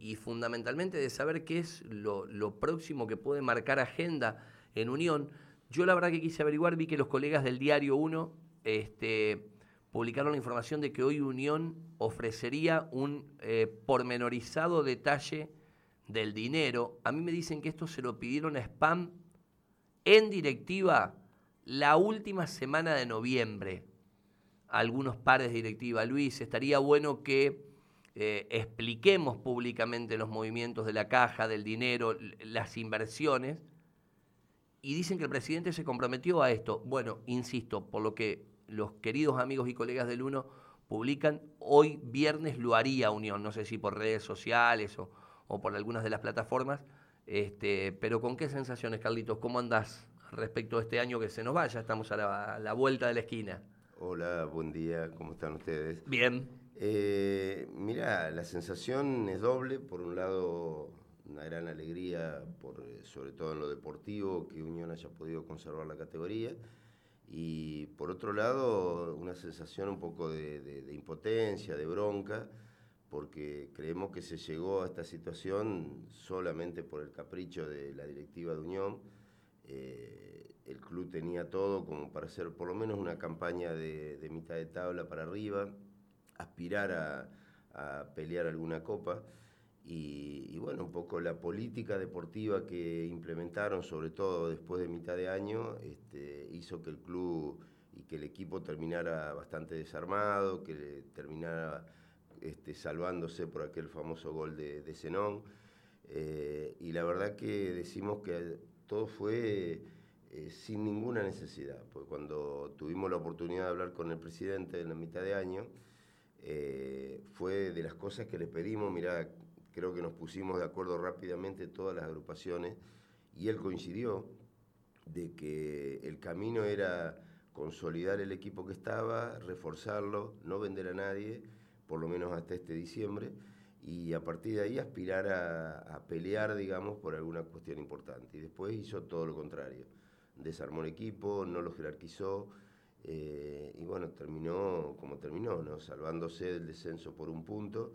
y fundamentalmente de saber qué es lo, próximo que puede marcar agenda en Unión. Yo la verdad que quise averiguar, vi que los colegas del Diario 1 este, publicaron la información de que hoy Unión ofrecería un eh, pormenorizado detalle del dinero. A mí me dicen que esto se lo pidieron a Spam en directiva la última semana de noviembre. Algunos pares de directiva. Luis, estaría bueno que eh, expliquemos públicamente los movimientos de la caja, del dinero, las inversiones. Y dicen que el presidente se comprometió a esto. Bueno, insisto, por lo que los queridos amigos y colegas del UNO publican, hoy viernes lo haría Unión, no sé si por redes sociales o, o por algunas de las plataformas. Este, pero ¿con qué sensaciones, Carlitos? ¿Cómo andás respecto a este año que se nos vaya? Estamos a la, vuelta de la esquina. Hola, buen día, ¿cómo están ustedes? Bien. Eh, mira, la sensación es doble. Por un lado, una gran alegría, por, sobre todo en lo deportivo, que Unión haya podido conservar la categoría. Y por otro lado, una sensación un poco de impotencia, de bronca porque creemos que se llegó a esta situación solamente por el capricho de la directiva de Unión. Eh, el club tenía todo como para hacer por lo menos una campaña de, mitad de tabla para arriba, aspirar a, pelear alguna copa. Y, bueno, un poco la política deportiva que implementaron, sobre todo después de mitad de año, este, hizo que el club y que el equipo terminara bastante desarmado, que terminara este, salvándose por aquel famoso gol de, de Zenón. Eh, y la verdad que decimos que todo fue eh, sin ninguna necesidad, porque cuando tuvimos la oportunidad de hablar con el presidente en la mitad de año, eh, fue de las cosas que le pedimos, mirá, creo que nos pusimos de acuerdo rápidamente todas las agrupaciones, y él coincidió de que el camino era consolidar el equipo que estaba, reforzarlo, no vender a nadie, por lo menos hasta este diciembre, y a partir de ahí aspirar a, pelear, digamos, por alguna cuestión importante. Y después hizo todo lo contrario. Desarmó el equipo, no lo jerarquizó, eh, y bueno, terminó como terminó, ¿no? salvándose del descenso por un punto.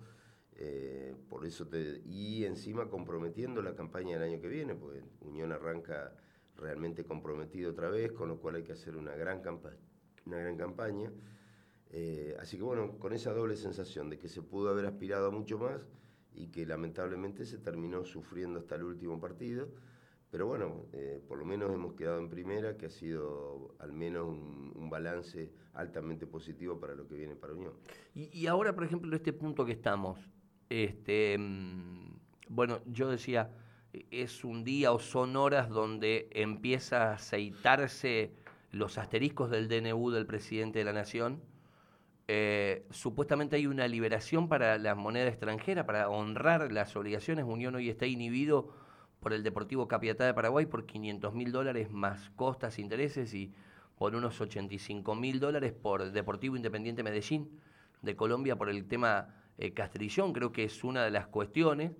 Eh, por eso y encima comprometiendo la campaña del año que viene, porque Unión arranca realmente comprometido otra vez, con lo cual hay que hacer una gran, una gran campaña. Eh, así que bueno, con esa doble sensación de que se pudo haber aspirado a mucho más y que lamentablemente se terminó sufriendo hasta el último partido. Pero bueno, eh, por lo menos hemos quedado en primera, que ha sido al menos un, balance altamente positivo para lo que viene para Unión. Y, ahora, por ejemplo, en este punto que estamos, este, mm, bueno, yo decía, es un día o son horas donde empieza a aceitarse los asteriscos del DNU del presidente de la Nación eh, supuestamente hay una liberación para la moneda extranjera, para honrar las obligaciones. Unión hoy está inhibido por el Deportivo Capiatá de Paraguay por 500 mil dólares más costas, intereses y por unos 85 mil dólares por Deportivo Independiente Medellín de Colombia por el tema eh, Castrillón, creo que es una de las cuestiones.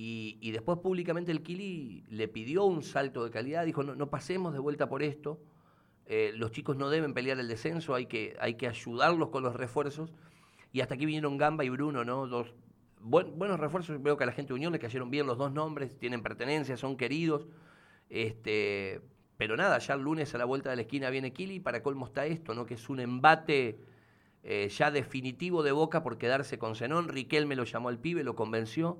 Y, después públicamente el Kili le pidió un salto de calidad, dijo no, no pasemos de vuelta por esto. Eh, los chicos no deben pelear el descenso, hay que, hay que ayudarlos con los refuerzos. Y hasta aquí vinieron Gamba y Bruno, ¿no? Dos buenos refuerzos. Veo que a la gente de Unión le cayeron bien los dos nombres, tienen pertenencia, son queridos. Este, pero nada, ya el lunes a la vuelta de la esquina viene Kili, para colmo está esto, ¿no? Que es un embate eh, ya definitivo de Boca por quedarse con Zenón. Riquelme lo llamó al pibe, lo convenció.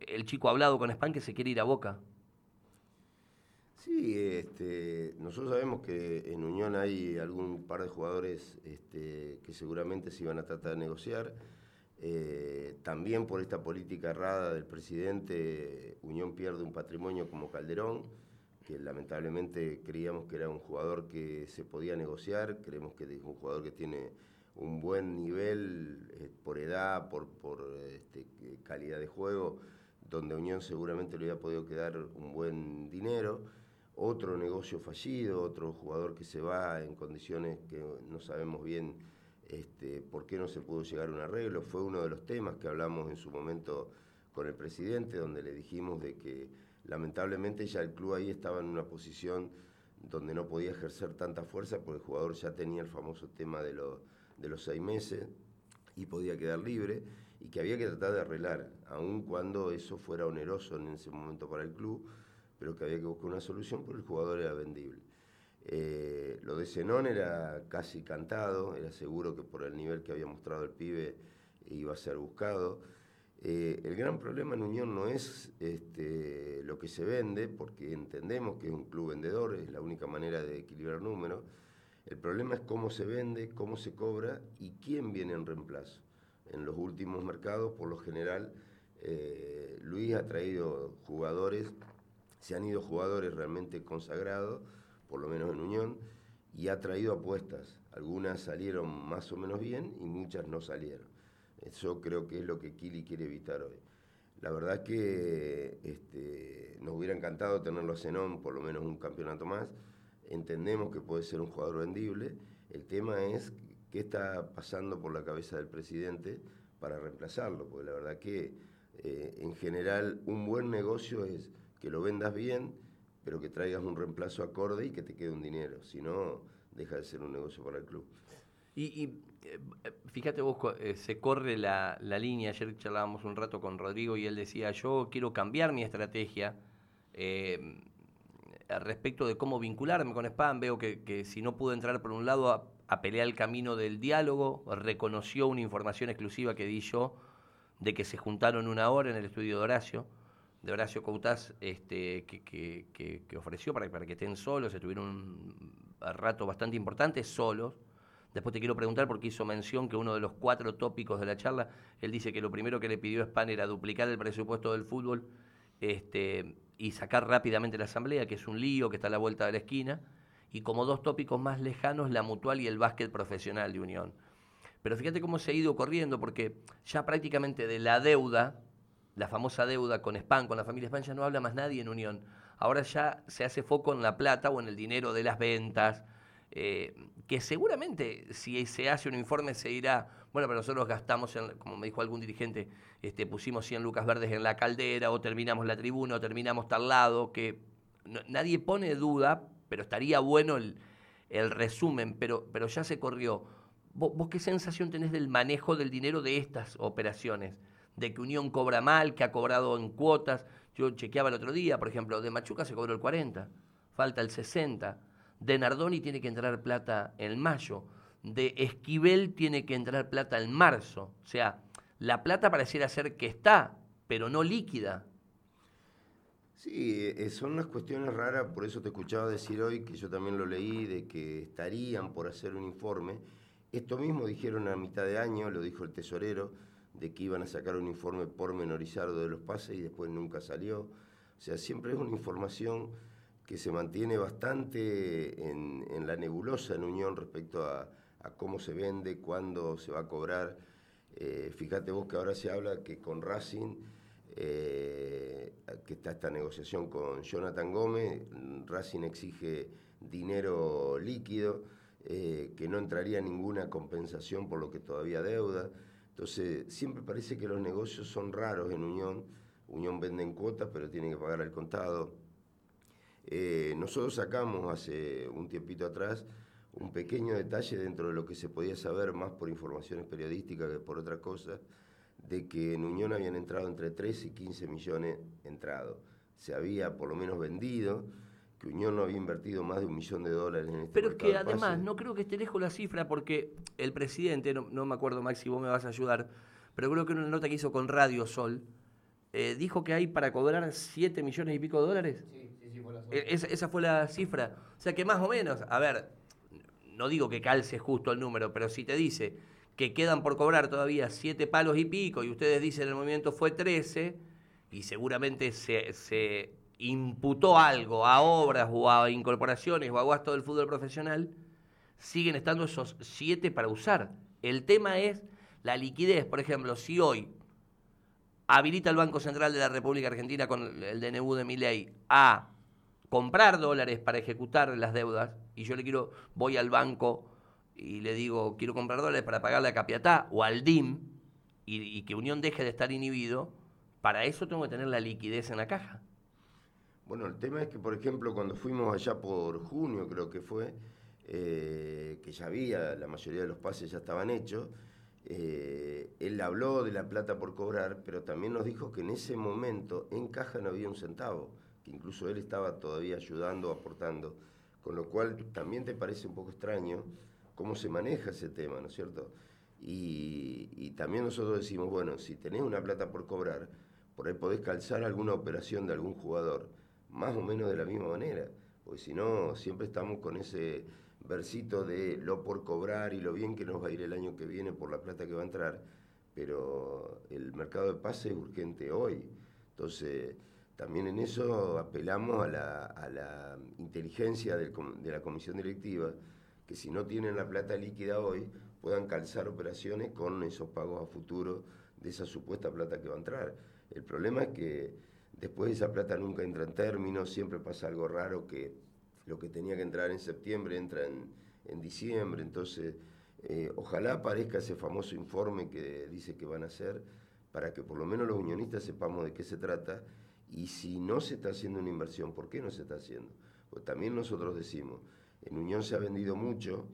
El chico ha hablado con Span que se quiere ir a Boca. Sí, este, nosotros sabemos que en Unión hay algún par de jugadores este, que seguramente se iban a tratar de negociar. Eh, también por esta política errada del presidente, Unión pierde un patrimonio como Calderón, que lamentablemente creíamos que era un jugador que se podía negociar, creemos que es un jugador que tiene un buen nivel eh, por edad, por, este, calidad de juego, donde Unión seguramente le hubiera podido quedar un buen dinero. Otro negocio fallido, otro jugador que se va en condiciones que no sabemos bien este, por qué no se pudo llegar a un arreglo. Fue uno de los temas que hablamos en su momento con el presidente, donde le dijimos de que lamentablemente ya el club ahí estaba en una posición donde no podía ejercer tanta fuerza porque el jugador ya tenía el famoso tema de, de los seis meses y podía quedar libre. y que había que tratar de arreglar, aun cuando eso fuera oneroso en ese momento para el club, pero que había que buscar una solución porque el jugador era vendible. Eh, lo de Zenón era casi cantado, era seguro que por el nivel que había mostrado el pibe iba a ser buscado. Eh, el gran problema en Unión no es este, lo que se vende, porque entendemos que es un club vendedor, es la única manera de equilibrar números. El problema es cómo se vende, cómo se cobra y quién viene en reemplazo. En los últimos mercados, por lo general, eh, Luis ha traído jugadores, se han ido jugadores realmente consagrados, por lo menos en Unión, y ha traído apuestas. Algunas salieron más o menos bien y muchas no salieron. Eso creo que es lo que Kili quiere evitar hoy. La verdad es que este, nos hubiera encantado tenerlo a Zenón por lo menos un campeonato más. Entendemos que puede ser un jugador vendible. El tema es qué está pasando por la cabeza del presidente para reemplazarlo, porque la verdad que eh, en general un buen negocio es que lo vendas bien, pero que traigas un reemplazo acorde y que te quede un dinero. Si no, deja de ser un negocio para el club. Y, eh, fíjate vos, eh, se corre la, línea, ayer charlábamos un rato con Rodrigo y él decía, yo quiero cambiar mi estrategia eh, respecto de cómo vincularme con Spam, veo que, si no pudo entrar por un lado a, a, pelear el camino del diálogo, reconoció una información exclusiva que di yo de que se juntaron una hora en el estudio de Horacio, de Horacio Coutaz, este, que, ofreció para, que estén solos, estuvieron un rato bastante importante solos, Después te quiero preguntar porque hizo mención que uno de los cuatro tópicos de la charla, él dice que lo primero que le pidió a Span era duplicar el presupuesto del fútbol este, y sacar rápidamente la asamblea, que es un lío que está a la vuelta de la esquina, y como dos tópicos más lejanos, la mutual y el básquet profesional de Unión. Pero fíjate cómo se ha ido corriendo, porque ya prácticamente de la deuda, la famosa deuda con Span, con la familia Span, ya no habla más nadie en Unión. Ahora ya se hace foco en la plata o en el dinero de las ventas, eh, que seguramente si se hace un informe se dirá, bueno, pero nosotros gastamos, como me dijo algún dirigente, este, pusimos 100 lucas verdes en la caldera, o terminamos la tribuna, o terminamos tal lado, que nadie pone duda, pero estaría bueno el, resumen, pero, pero ya se corrió. ¿Vos, qué sensación tenés del manejo del dinero de estas operaciones? De que Unión cobra mal, que ha cobrado en cuotas. Yo chequeaba el otro día, por ejemplo, de Machuca se cobró el 40, falta el 60 de Nardoni tiene que entrar plata en mayo. De Esquivel tiene que entrar plata en marzo. O sea, la plata pareciera ser que está, pero no líquida. Sí, eh, son unas cuestiones raras, por eso te escuchaba decir hoy, que yo también lo leí, de que estarían por hacer un informe. Esto mismo dijeron a mitad de año, lo dijo el tesorero, de que iban a sacar un informe pormenorizado de los pases y después nunca salió. O sea, siempre es una información que se mantiene bastante en, la nebulosa en Unión respecto a, cómo se vende, cuándo se va a cobrar. Eh, fíjate vos que ahora se habla que con Racing, eh, que está esta negociación con Jonathan Gómez, Racing exige dinero líquido, eh, que no entraría ninguna compensación por lo que todavía deuda. Entonces, siempre parece que los negocios son raros en Unión. Unión vende en cuotas, pero tiene que pagar al contado. Eh, nosotros sacamos hace un tiempito atrás un pequeño detalle dentro de lo que se podía saber más por informaciones periodísticas que por otra cosa, de que en Unión habían entrado entre 13 y 15 millones entrados. Se había por lo menos vendido, que Unión no había invertido más de un millón de dólares en este Pero que además, no creo que esté lejos la cifra, porque el presidente, no, me acuerdo Max si vos me vas a ayudar, pero creo que en una nota que hizo con Radio Sol, eh, dijo que hay para cobrar 7 millones y pico de dólares. Sí. E-, esa, fue la cifra. O sea que más o menos, a ver, no digo que calce justo el número, pero si te dice que quedan por cobrar todavía siete palos y pico y ustedes dicen el movimiento fue 13 y seguramente se, se imputó algo a obras o a incorporaciones o a gasto del fútbol profesional, siguen estando esos siete para usar. El tema es la liquidez. Por ejemplo, si hoy habilita el Banco Central de la República Argentina con el DNU de mi ley a comprar dólares para ejecutar las deudas y yo le quiero, voy al banco y le digo, quiero comprar dólares para pagarle a Capiatá o al DIM y, que Unión deje de estar inhibido, para eso tengo que tener la liquidez en la caja. Bueno, el tema es que, por ejemplo, cuando fuimos allá por junio, creo que fue, eh, que ya había, la mayoría de los pases ya estaban hechos, eh, él habló de la plata por cobrar, pero también nos dijo que en ese momento en caja no había un centavo, que incluso él estaba todavía ayudando, aportando, con lo cual también te parece un poco extraño cómo se maneja ese tema, ¿no es cierto? Y, y también nosotros decimos, bueno, si tenés una plata por cobrar, por ahí podés calzar alguna operación de algún jugador, más o menos de la misma manera, porque si no, siempre estamos con ese versito de lo por cobrar y lo bien que nos va a ir el año que viene por la plata que va a entrar, pero el mercado de pase es urgente hoy. Entonces, también en eso apelamos a la, inteligencia de la comisión directiva, que si no tienen la plata líquida hoy, puedan calzar operaciones con esos pagos a futuro de esa supuesta plata que va a entrar. El problema es que después esa plata nunca entra en términos, siempre pasa algo raro que lo que tenía que entrar en septiembre entra en, diciembre, entonces eh, ojalá aparezca ese famoso informe que dice que van a hacer para que por lo menos los unionistas sepamos de qué se trata. Y si no se está haciendo una inversión, ¿por qué no se está haciendo? Pues también nosotros decimos, en Unión se ha vendido mucho,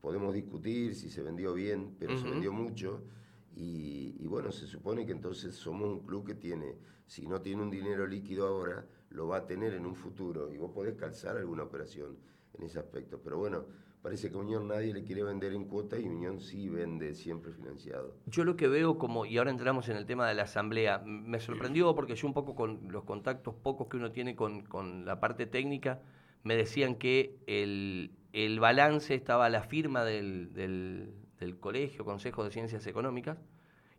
podemos discutir si se vendió bien, pero se vendió mucho y, bueno, se supone que entonces somos un club que tiene, si no tiene un dinero líquido ahora, lo va a tener en un futuro y vos podés calzar alguna operación en ese aspecto. Pero bueno, parece que Unión nadie le quiere vender en cuota y Unión sí vende siempre financiado. Yo lo que veo como, y ahora entramos en el tema de la asamblea, me sorprendió porque yo un poco con los contactos pocos que uno tiene con, con la parte técnica, me decían que el, el balance estaba a la firma del, del, del Colegio Consejo de Ciencias Económicas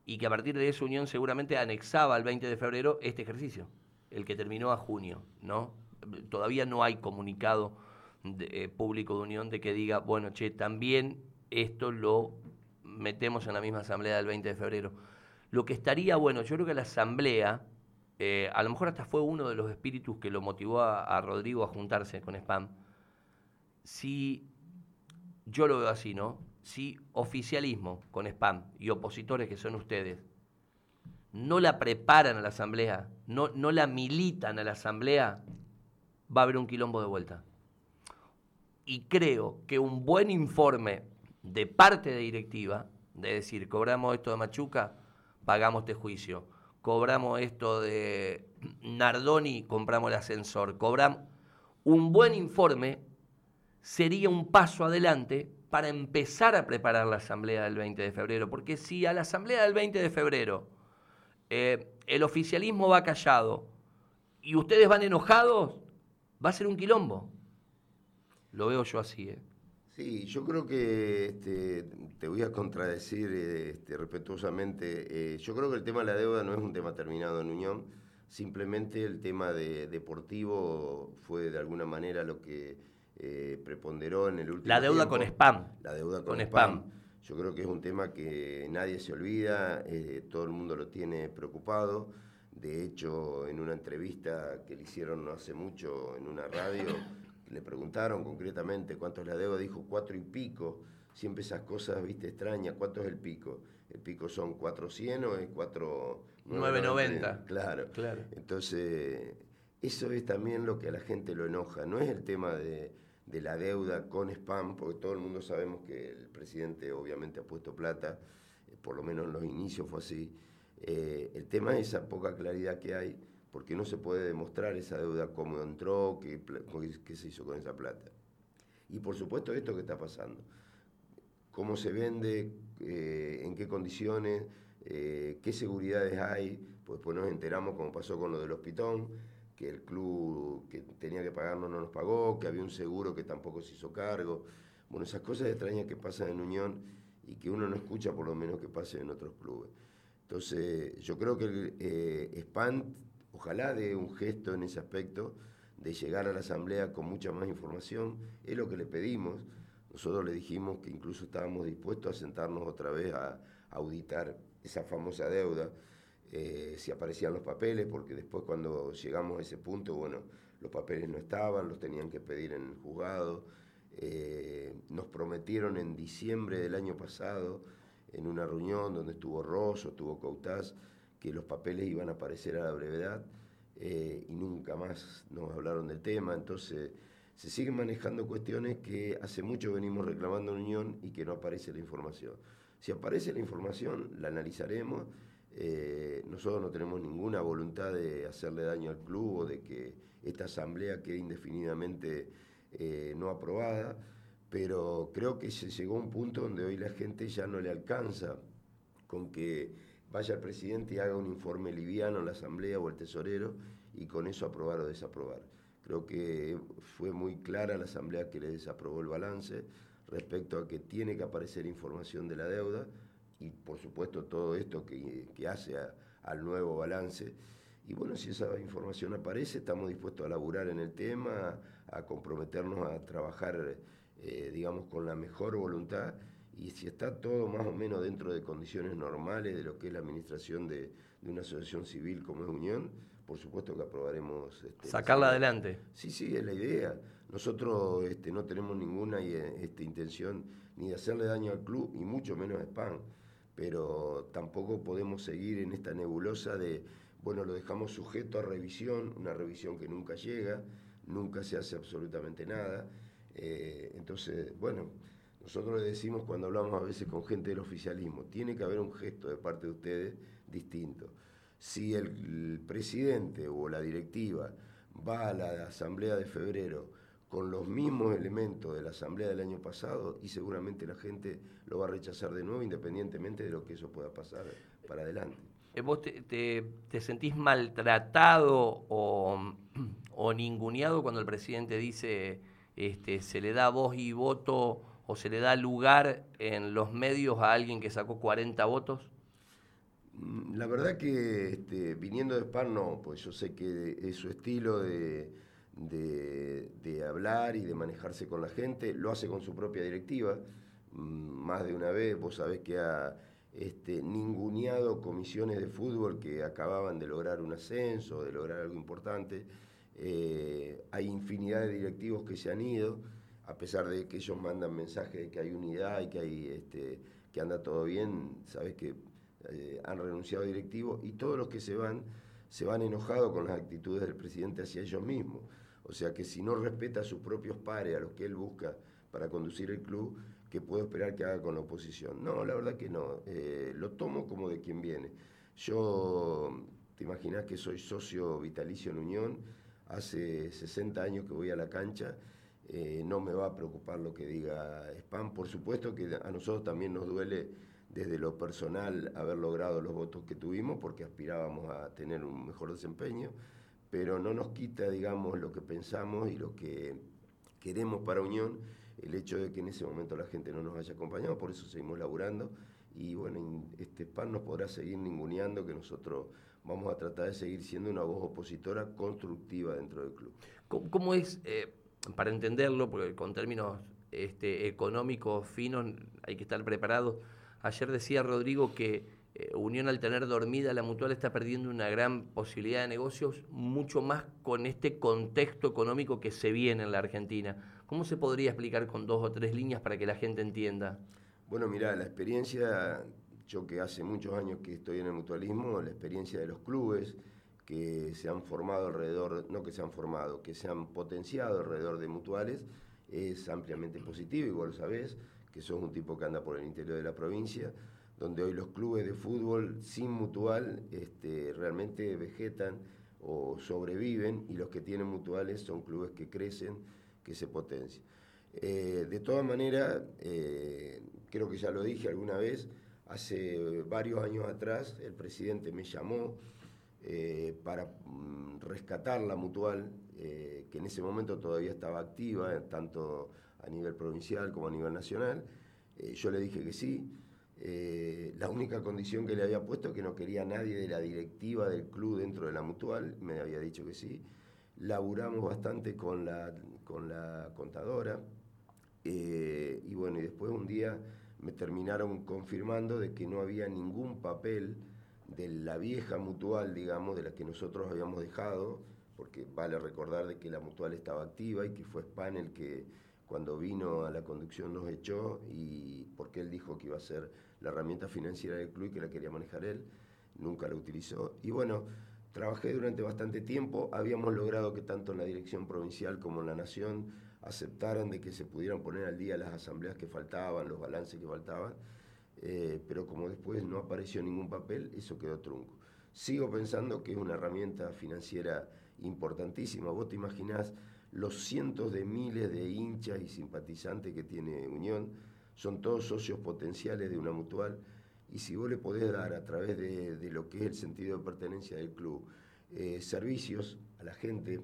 y que a partir de esa unión seguramente anexaba al 20 de febrero este ejercicio, el que terminó a junio, ¿no? Todavía no hay comunicado eh, público de unión de que diga, bueno, che, también esto lo metemos en la misma asamblea del 20 de febrero. Lo que estaría bueno, yo creo que la asamblea, eh, a lo mejor hasta fue uno de los espíritus que lo motivó a, a Rodrigo a juntarse con Spam, si yo lo veo así, ¿no? Si oficialismo con spam y opositores que son ustedes no la preparan a la asamblea, no, no la militan a la asamblea, va a haber un quilombo de vuelta. Y creo que un buen informe de parte de directiva, de decir, cobramos esto de Machuca, pagamos este juicio, cobramos esto de Nardoni, compramos el ascensor, cobramos... Un buen informe sería un paso adelante para empezar a preparar la asamblea del 20 de febrero. Porque si a la asamblea del 20 de febrero eh, el oficialismo va callado y ustedes van enojados, va a ser un quilombo. Lo veo yo así. ¿eh? Sí, yo creo que este, te voy a contradecir este, respetuosamente. Eh, yo creo que el tema de la deuda no es un tema terminado en Unión. Simplemente el tema de deportivo fue de alguna manera lo que eh, preponderó en el último La deuda con spam. La deuda con, spam. Yo creo que es un tema que nadie se olvida, eh, todo el mundo lo tiene preocupado. De hecho, en una entrevista que le hicieron no hace mucho en una radio, le preguntaron concretamente cuánto es la deuda, dijo cuatro y pico. Siempre esas cosas, viste, extrañas. ¿Cuánto es el pico? El pico son 400 o es 4... 990. Claro. claro. Entonces, eso es también lo que a la gente lo enoja. No es el tema de de la deuda con spam, porque todo el mundo sabemos que el presidente obviamente ha puesto plata, eh, por lo menos en los inicios fue así. Eh, el tema es esa poca claridad que hay, porque no se puede demostrar esa deuda, cómo entró, qué, qué se hizo con esa plata. Y por supuesto esto que está pasando. Cómo se vende, eh, en qué condiciones, qué seguridades hay, pues después nos enteramos como pasó con lo de los pitón, que el club que tenía que pagarnos no nos pagó, que había un seguro que tampoco se hizo cargo. Bueno, esas cosas extrañas que pasan en Unión y que uno no escucha por lo menos que pasen en otros clubes. Entonces, yo creo que el eh, ojalá dé un gesto en ese aspecto de llegar a la asamblea con mucha más información, es lo que le pedimos. Nosotros le dijimos que incluso estábamos dispuestos a sentarnos otra vez a auditar esa famosa deuda eh, si aparecían los papeles, porque después cuando llegamos a ese punto, bueno, los papeles no estaban, los tenían que pedir en el juzgado. Eh, nos prometieron en diciembre del año pasado, en una reunión donde estuvo Rosso, estuvo Cautaz, que los papeles iban a aparecer a la brevedad eh, y nunca más nos hablaron del tema. Entonces se siguen manejando cuestiones que hace mucho venimos reclamando en Unión y que no aparece la información. Si aparece la información, la analizaremos. Eh, nosotros no tenemos ninguna voluntad de hacerle daño al club o de que esta asamblea quede indefinidamente eh, no aprobada, pero creo que se llegó a un punto donde hoy la gente ya no le alcanza con que vaya el presidente y haga un informe liviano en la asamblea o el tesorero y con eso aprobar o desaprobar. Creo que fue muy clara la Asamblea que le desaprobó el balance respecto a que tiene que aparecer información de la deuda y por supuesto todo esto que, hace al nuevo balance. Y bueno, si esa información aparece, estamos dispuestos a laburar en el tema, a comprometernos a trabajar, eh, digamos, con la mejor voluntad. Y si está todo más o menos dentro de condiciones normales de lo que es la administración de, de una asociación civil como es Unión, por supuesto que aprobaremos. Este, Sacarla adelante. Sí, sí, es la idea. Nosotros este, no tenemos ninguna este, intención ni de hacerle daño al club, y mucho menos a spam. Pero tampoco podemos seguir en esta nebulosa de, bueno, lo dejamos sujeto a revisión, una revisión que nunca llega, nunca se hace absolutamente nada. Eh, entonces, bueno, nosotros le decimos cuando hablamos a veces con gente del oficialismo, tiene que haber un gesto de parte de ustedes distinto si el, presidente o la directiva va a la asamblea de febrero con los mismos elementos de la asamblea del año pasado y seguramente la gente lo va a rechazar de nuevo independientemente de lo que eso pueda pasar para adelante. Eh, ¿Vos te, sentís maltratado o, o, ninguneado cuando el presidente dice este, se le da voz y voto o se le da lugar en los medios a alguien que sacó 40 votos? Mm, la verdad que este, viniendo de Spar no, pues yo sé que es su estilo de, hablar y de manejarse con la gente, lo hace con su propia directiva, mm, más de una vez, vos sabés que ha este, ninguneado comisiones de fútbol que acababan de lograr un ascenso, de lograr algo importante, eh, hay infinidad de directivos que se han ido, a pesar de que ellos mandan mensajes de que hay unidad y que, hay, este, que anda todo bien, sabés que eh, han renunciado directivos y todos los que se van se van enojados con las actitudes del presidente hacia ellos mismos. O sea que si no respeta a sus propios pares, a los que él busca para conducir el club, ¿qué puedo esperar que haga con la oposición? No, la verdad que no. Eh, lo tomo como de quien viene. Yo, te imaginas que soy socio vitalicio en Unión, hace 60 años que voy a la cancha, eh, no me va a preocupar lo que diga Spam. Por supuesto que a nosotros también nos duele desde lo personal haber logrado los votos que tuvimos porque aspirábamos a tener un mejor desempeño, pero no nos quita, digamos, lo que pensamos y lo que queremos para Unión, el hecho de que en ese momento la gente no nos haya acompañado, por eso seguimos laburando y bueno, este PAN nos podrá seguir ninguneando que nosotros vamos a tratar de seguir siendo una voz opositora constructiva dentro del club. ¿Cómo, es, eh, para entenderlo, porque con términos este, económicos finos hay que estar preparados, Ayer decía Rodrigo que eh, Unión al tener dormida la mutual está perdiendo una gran posibilidad de negocios, mucho más con este contexto económico que se viene en la Argentina. ¿Cómo se podría explicar con dos o tres líneas para que la gente entienda? Bueno, mira, la experiencia, yo que hace muchos años que estoy en el mutualismo, la experiencia de los clubes que se han formado alrededor, no que se han formado, que se han potenciado alrededor de mutuales, es ampliamente positivo, igual sabés que sos un tipo que anda por el interior de la provincia, donde hoy los clubes de fútbol sin mutual este, realmente vegetan o sobreviven y los que tienen mutuales son clubes que crecen, que se potencian. Eh, de todas maneras, eh, creo que ya lo dije alguna vez, hace varios años atrás el presidente me llamó eh, para mm, rescatar la mutual, que en ese momento todavía estaba activa, tanto a nivel provincial como a nivel nacional. Yo le dije que sí. Eh, la única condición que le había puesto es que no quería nadie de la directiva del club dentro de la mutual, me había dicho que sí. Laburamos bastante con la, con la contadora eh, y bueno, y después un día me terminaron confirmando de que no había ningún papel de la vieja mutual, digamos, de la que nosotros habíamos dejado, porque vale recordar de que la mutual estaba activa y que fue Span el que cuando vino a la conducción nos echó y porque él dijo que iba a ser la herramienta financiera del club y que la quería manejar él, nunca la utilizó. Y bueno, trabajé durante bastante tiempo, habíamos logrado que tanto en la dirección provincial como en la nación aceptaran de que se pudieran poner al día las asambleas que faltaban, los balances que faltaban. eh, pero como después no apareció ningún papel, eso quedó trunco. Sigo pensando que es una herramienta financiera importantísima. Vos te imaginás los cientos de miles de hinchas y simpatizantes que tiene Unión, son todos socios potenciales de una mutual, y si vos le podés dar a través de, lo que es el sentido de pertenencia del club, eh, servicios a la gente,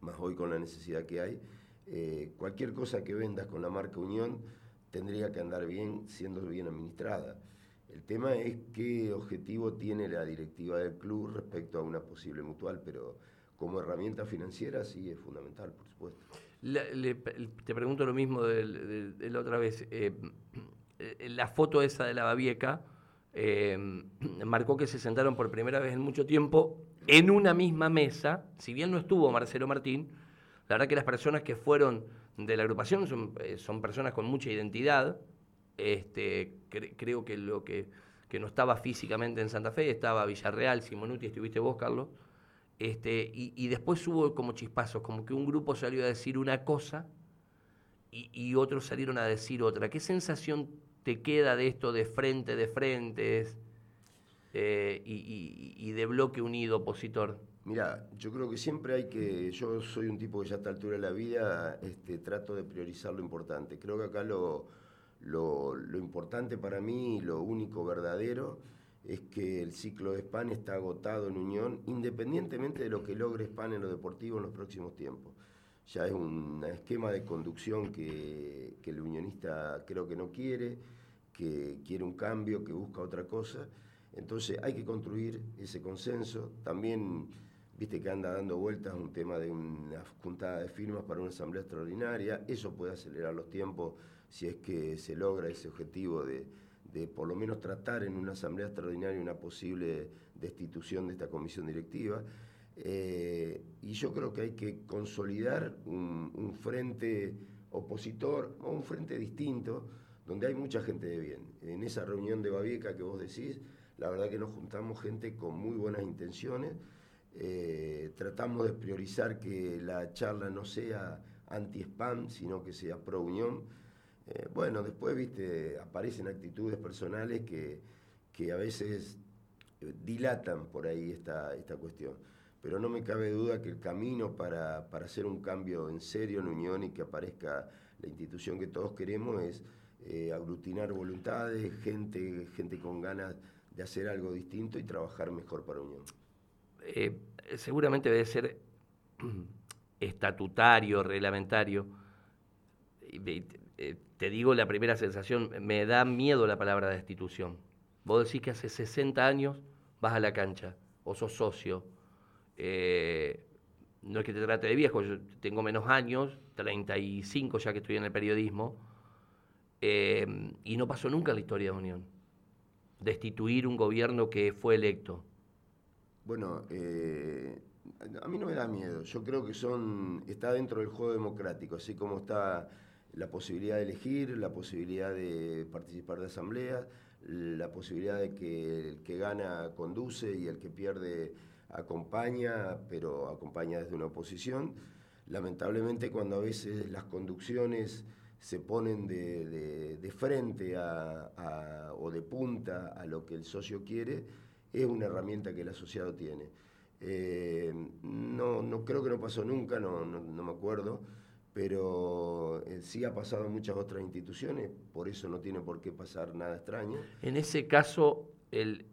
más hoy con la necesidad que hay, eh, cualquier cosa que vendas con la marca Unión tendría que andar bien, siendo bien administrada. El tema es qué objetivo tiene la directiva del club respecto a una posible mutual, pero como herramienta financiera sí es fundamental, por supuesto. te pregunto lo mismo de, la otra vez. Eh, eh, la foto esa de la Babieca eh, marcó que se sentaron por primera vez en mucho tiempo en una misma mesa, si bien no estuvo Marcelo Martín, la verdad que las personas que fueron de la agrupación son, personas con mucha identidad. Este, creo que lo que, que, no estaba físicamente en Santa Fe estaba Villarreal, Simonuti, estuviste vos, Carlos. Este, y, después hubo como chispazos, como que un grupo salió a decir una cosa y, otros salieron a decir otra. ¿Qué sensación te queda de esto de frente de frentes eh, y, de bloque unido opositor? Mira, yo creo que siempre hay que, yo soy un tipo que ya a esta altura de la vida este, trato de priorizar lo importante. Creo que acá lo, lo, lo importante para mí, lo único verdadero, es que el ciclo de SPAN está agotado en Unión, independientemente de lo que logre SPAN en lo deportivo en los próximos tiempos. Ya es un esquema de conducción que, el unionista creo que no quiere, que quiere un cambio, que busca otra cosa. Entonces hay que construir ese consenso. También, viste que anda dando vueltas un tema de una juntada de firmas para una asamblea extraordinaria. Eso puede acelerar los tiempos si es que se logra ese objetivo de de por lo menos tratar en una asamblea extraordinaria una posible destitución de esta comisión directiva. Eh, y yo creo que hay que consolidar un, frente opositor o un frente distinto, donde hay mucha gente de bien. En esa reunión de Babieca que vos decís, la verdad que nos juntamos gente con muy buenas intenciones. Eh, tratamos de priorizar que la charla no sea anti-spam, sino que sea pro-unión eh, bueno, después, viste, aparecen actitudes personales que, a veces eh, dilatan por ahí esta, esta cuestión. Pero no me cabe duda que el camino para, hacer un cambio en serio en Unión y que aparezca la institución que todos queremos es eh, aglutinar voluntades, gente, gente con ganas de hacer algo distinto y trabajar mejor para Unión. seguramente debe ser estatutario, reglamentario te digo la primera sensación, me da miedo la palabra destitución. Vos decís que hace 60 años vas a la cancha, o sos socio. Eh, no es que te trate de viejo, yo tengo menos años, 35 ya que estoy en el periodismo, eh, y no pasó nunca en la historia de Unión. Destituir un gobierno que fue electo. Bueno, a mí no me da miedo. Yo creo que son está dentro del juego democrático, así como está la posibilidad de elegir, la posibilidad de participar de asambleas, la posibilidad de que el que gana conduce y el que pierde acompaña, pero acompaña desde una oposición. Lamentablemente cuando a veces las conducciones se ponen de, frente o de punta a lo que el socio quiere, es una herramienta que el asociado tiene. Eh, no, no creo que no pasó nunca, no, no me acuerdo pero eh, sí ha pasado en muchas otras instituciones, por eso no tiene por qué pasar nada extraño. En ese caso, el,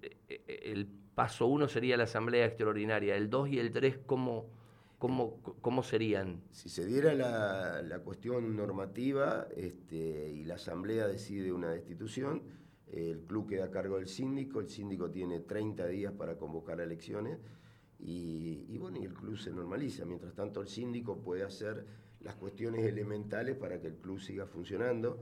el paso uno sería la asamblea extraordinaria, el dos y el tres, ¿cómo, cómo, cómo serían? Si se diera la, la cuestión normativa este, y la asamblea decide una destitución, el club queda a cargo del síndico, el síndico tiene 30 días para convocar elecciones y, y bueno, y el club se normaliza. Mientras tanto, el síndico puede hacer las cuestiones elementales para que el club siga funcionando,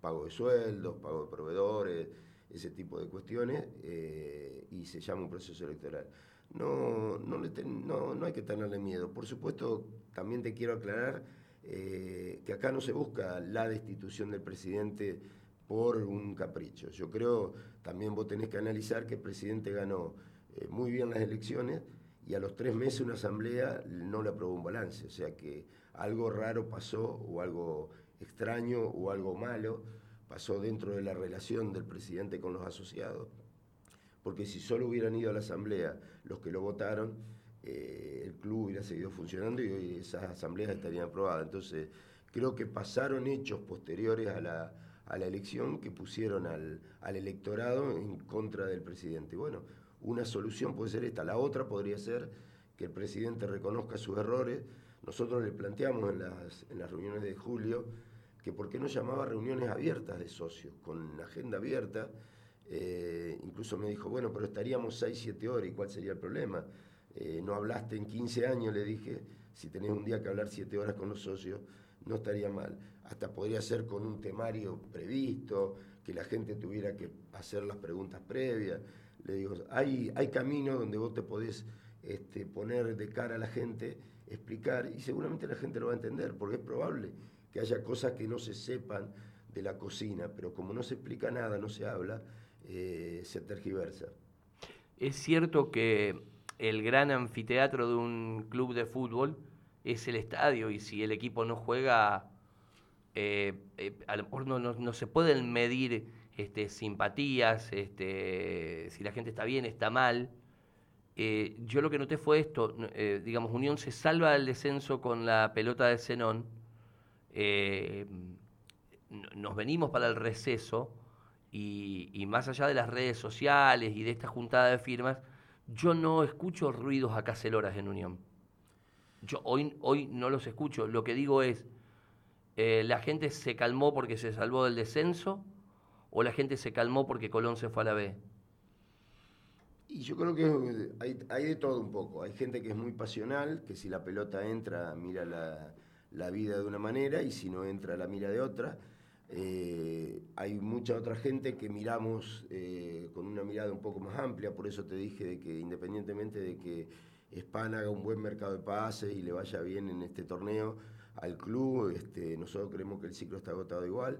pago de sueldos, pago de proveedores, ese tipo de cuestiones, eh, y se llama un proceso electoral. No, no, no, hay que tenerle miedo. Por supuesto, también te quiero aclarar eh, que acá no se busca la destitución del presidente por un capricho. Yo creo, también vos tenés que analizar que el presidente ganó eh, muy bien las elecciones y a los tres meses una asamblea no le aprobó un balance. O sea que algo raro pasó o algo extraño o algo malo, pasó dentro de la relación del presidente con los asociados, porque si solo hubieran ido a la asamblea los que lo votaron, eh, el club hubiera seguido funcionando y hoy esas asambleas estarían aprobadas. Entonces, creo que pasaron hechos posteriores a la, elección que pusieron al, al, electorado en contra del presidente. Bueno, una solución puede ser esta, la otra podría ser que el presidente reconozca sus errores. Nosotros le planteamos en las, reuniones de julio que por qué no llamaba reuniones abiertas de socios, con agenda abierta. Eh, incluso me dijo, bueno, pero estaríamos 6, 7 horas, ¿y cuál sería el problema? Eh, no hablaste en 15 años, le dije, si tenés un día que hablar 7 horas con los socios, no estaría mal. Hasta podría ser con un temario previsto, que la gente tuviera que hacer las preguntas previas. Le digo, hay, hay caminos donde vos te podés este, poner de cara a la gente, explicar, y seguramente la gente lo va a entender, porque es probable que haya cosas que no se sepan de la cocina, pero como no se explica nada, no se habla, eh, se tergiversa. Es cierto que el gran anfiteatro de un club de fútbol es el estadio y si el equipo no juega, eh, eh, a lo mejor no, se pueden medir este, simpatías, este, si la gente está bien, está mal. Eh, yo lo que noté fue esto, digamos, Unión se salva del descenso con la pelota de Zenón, nos venimos para el receso y, más allá de las redes sociales y de esta juntada de firmas, yo no escucho ruidos a caceloras en Unión. Yo hoy, hoy no los escucho. Lo que digo es, eh, ¿la gente se calmó porque se salvó del descenso o la gente se calmó porque Colón se fue a la B? Y yo creo que hay, de todo un poco. Hay gente que es muy pasional, que si la pelota entra mira la, vida de una manera y si no entra la mira de otra. Eh, hay mucha otra gente que miramos eh, con una mirada un poco más amplia, por eso te dije de que independientemente de que Span haga un buen mercado de pases y le vaya bien en este torneo al club. Este, nosotros creemos que el ciclo está agotado igual.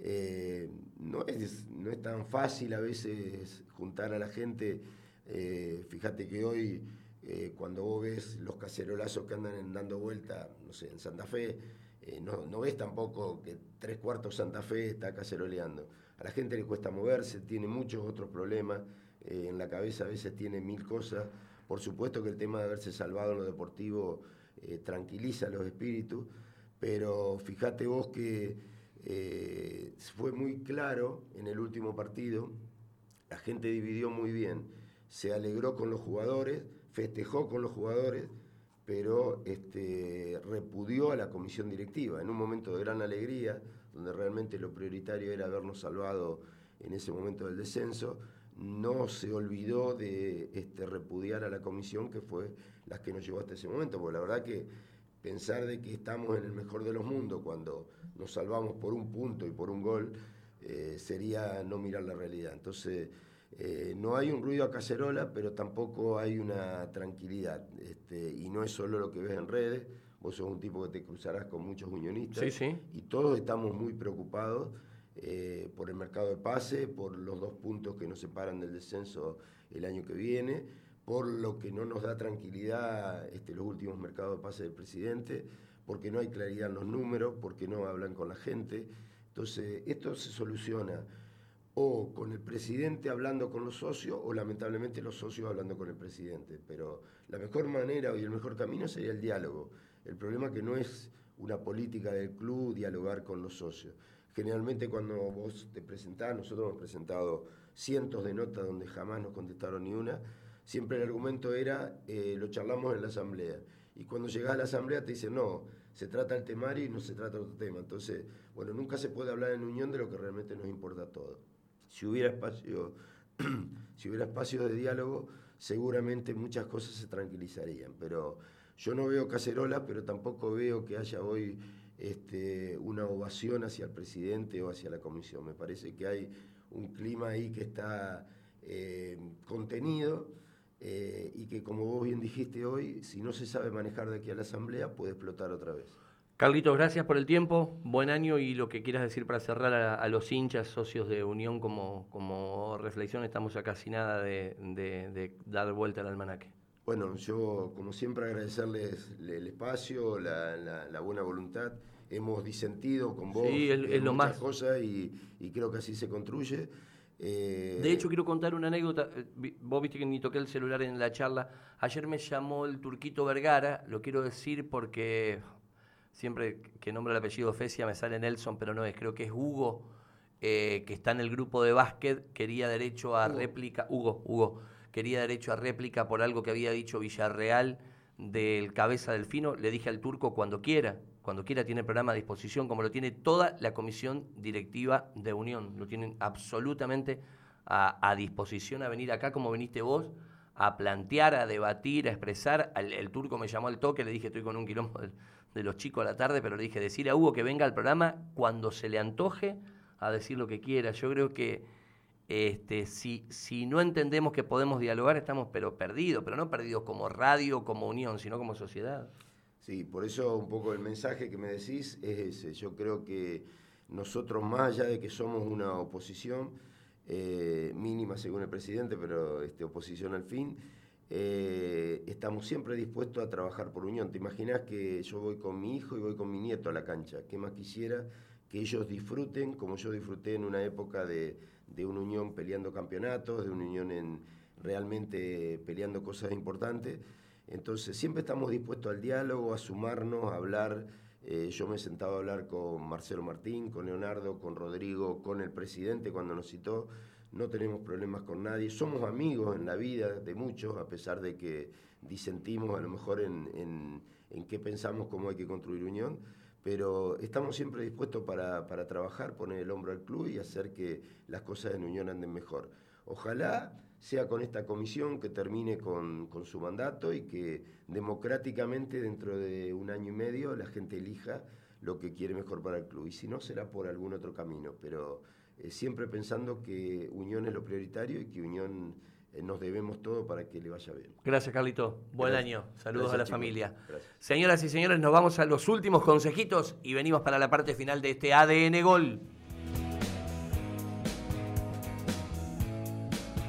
Eh, no, es, no es tan fácil a veces juntar a la gente. Eh, fíjate que hoy, eh, cuando vos ves los cacerolazos que andan dando vuelta, no sé, en Santa Fe, no, no, ves tampoco que tres cuartos Santa Fe está caceroleando. A la gente le cuesta moverse, tiene muchos otros problemas, en la cabeza a veces tiene mil cosas. Por supuesto que el tema de haberse salvado en lo deportivo tranquiliza los espíritus, pero fíjate vos que eh, fue muy claro en el último partido, la gente dividió muy bien, se alegró con los jugadores, festejó con los jugadores, pero este, repudió a la comisión directiva en un momento de gran alegría, donde realmente lo prioritario era habernos salvado en ese momento del descenso no se olvidó de este, repudiar a la comisión que fue la que nos llevó hasta ese momento, porque la verdad que pensar de que estamos en el mejor de los mundos cuando nos salvamos por un punto y por un gol eh, sería no mirar la realidad. Entonces, eh, no hay un ruido a cacerola, pero tampoco hay una tranquilidad. Este, y no es solo lo que ves en redes, vos sos un tipo que te cruzarás con muchos unionistas y todos estamos muy preocupados eh, por el mercado de pase, por los dos puntos que nos separan del descenso el año que viene, por lo que no nos da tranquilidad este, los últimos mercados de pase del presidente, porque no hay claridad en los números, porque no hablan con la gente. Entonces, esto se soluciona o con el presidente hablando con los socios o lamentablemente los socios hablando con el presidente. Pero la mejor manera y el mejor camino sería el diálogo. El problema es que no es una política del club dialogar con los socios. Generalmente cuando vos te presentás, nosotros hemos presentado cientos de notas donde jamás nos contestaron ni una, siempre el argumento era, eh, lo charlamos en la asamblea. Y cuando llegás a la asamblea te dicen, no, se trata el temario y no se trata otro tema. Entonces, bueno, nunca se puede hablar en unión de lo que realmente nos importa a todos. Si hubiera espacio, si hubiera espacio de diálogo, seguramente muchas cosas se tranquilizarían. Pero yo no veo cacerolas, pero tampoco veo que haya hoy este, una ovación hacia el presidente o hacia la comisión. Me parece que hay un clima ahí que está eh, contenido eh, y que, como vos bien dijiste hoy, si no se sabe manejar de aquí a la Asamblea, puede explotar otra vez. Carlitos, gracias por el tiempo, buen año y lo que quieras decir para cerrar a, los hinchas, socios de Unión como, como reflexión, estamos a casi nada de, dar vuelta al almanaque. Bueno, yo como siempre agradecerles el espacio, la buena voluntad hemos disentido con vos sí, es, lo muchas más. cosas y, creo que así se construye. Eh, de hecho, quiero contar una anécdota. Eh, vos viste que ni toqué el celular en la charla. Ayer me llamó el Turquito Vergara, lo quiero decir porque siempre que nombro el apellido Fesia me sale Nelson, pero no es, creo que es Hugo, eh, que está en el grupo de básquet, quería derecho a réplica. Hugo, Hugo, quería derecho a réplica por algo que había dicho Villarreal del cabeza del fino. Le dije al turco cuando quiera cuando quiera tiene el programa a disposición, como lo tiene toda la comisión directiva de Unión. Lo tienen absolutamente a, disposición a venir acá como viniste vos, a plantear, a debatir, a expresar. El, turco me llamó al toque, le dije estoy con un quilombo de, los chicos a la tarde, pero le dije decir a Hugo que venga al programa cuando se le antoje a decir lo que quiera. Yo creo que este, si, si no entendemos que podemos dialogar, estamos pero perdidos, pero no perdidos como radio, como unión, sino como sociedad. Sí, por eso un poco el mensaje que me decís es ese. Yo creo que nosotros, más allá de que somos una oposición, eh, mínima según el presidente, pero este, oposición al fin, eh, estamos siempre dispuestos a trabajar por unión. ¿Te imaginas que yo voy con mi hijo y voy con mi nieto a la cancha? ¿Qué más quisiera? Que ellos disfruten como yo disfruté en una época de, de una unión peleando campeonatos, de una unión en realmente peleando cosas importantes. Entonces siempre estamos dispuestos al diálogo, a sumarnos, a hablar. Eh, yo me he sentado a hablar con Marcelo Martín, con Leonardo, con Rodrigo, con el presidente cuando nos citó. No tenemos problemas con nadie. Somos amigos en la vida de muchos, a pesar de que disentimos a lo mejor en, qué pensamos, cómo hay que construir unión. Pero estamos siempre dispuestos para, para trabajar, poner el hombro al club y hacer que las cosas en unión anden mejor. Ojalá sea con esta comisión que termine con, su mandato y que democráticamente dentro de un año y medio la gente elija lo que quiere mejor para el club. Y si no, será por algún otro camino. Pero eh, siempre pensando que Unión es lo prioritario y que Unión eh, nos debemos todo para que le vaya bien. Gracias, Carlito. Buen año. Saludos a la familia. Señoras y señores, nos vamos a los últimos consejitos y venimos para la parte final de este ADN Gol.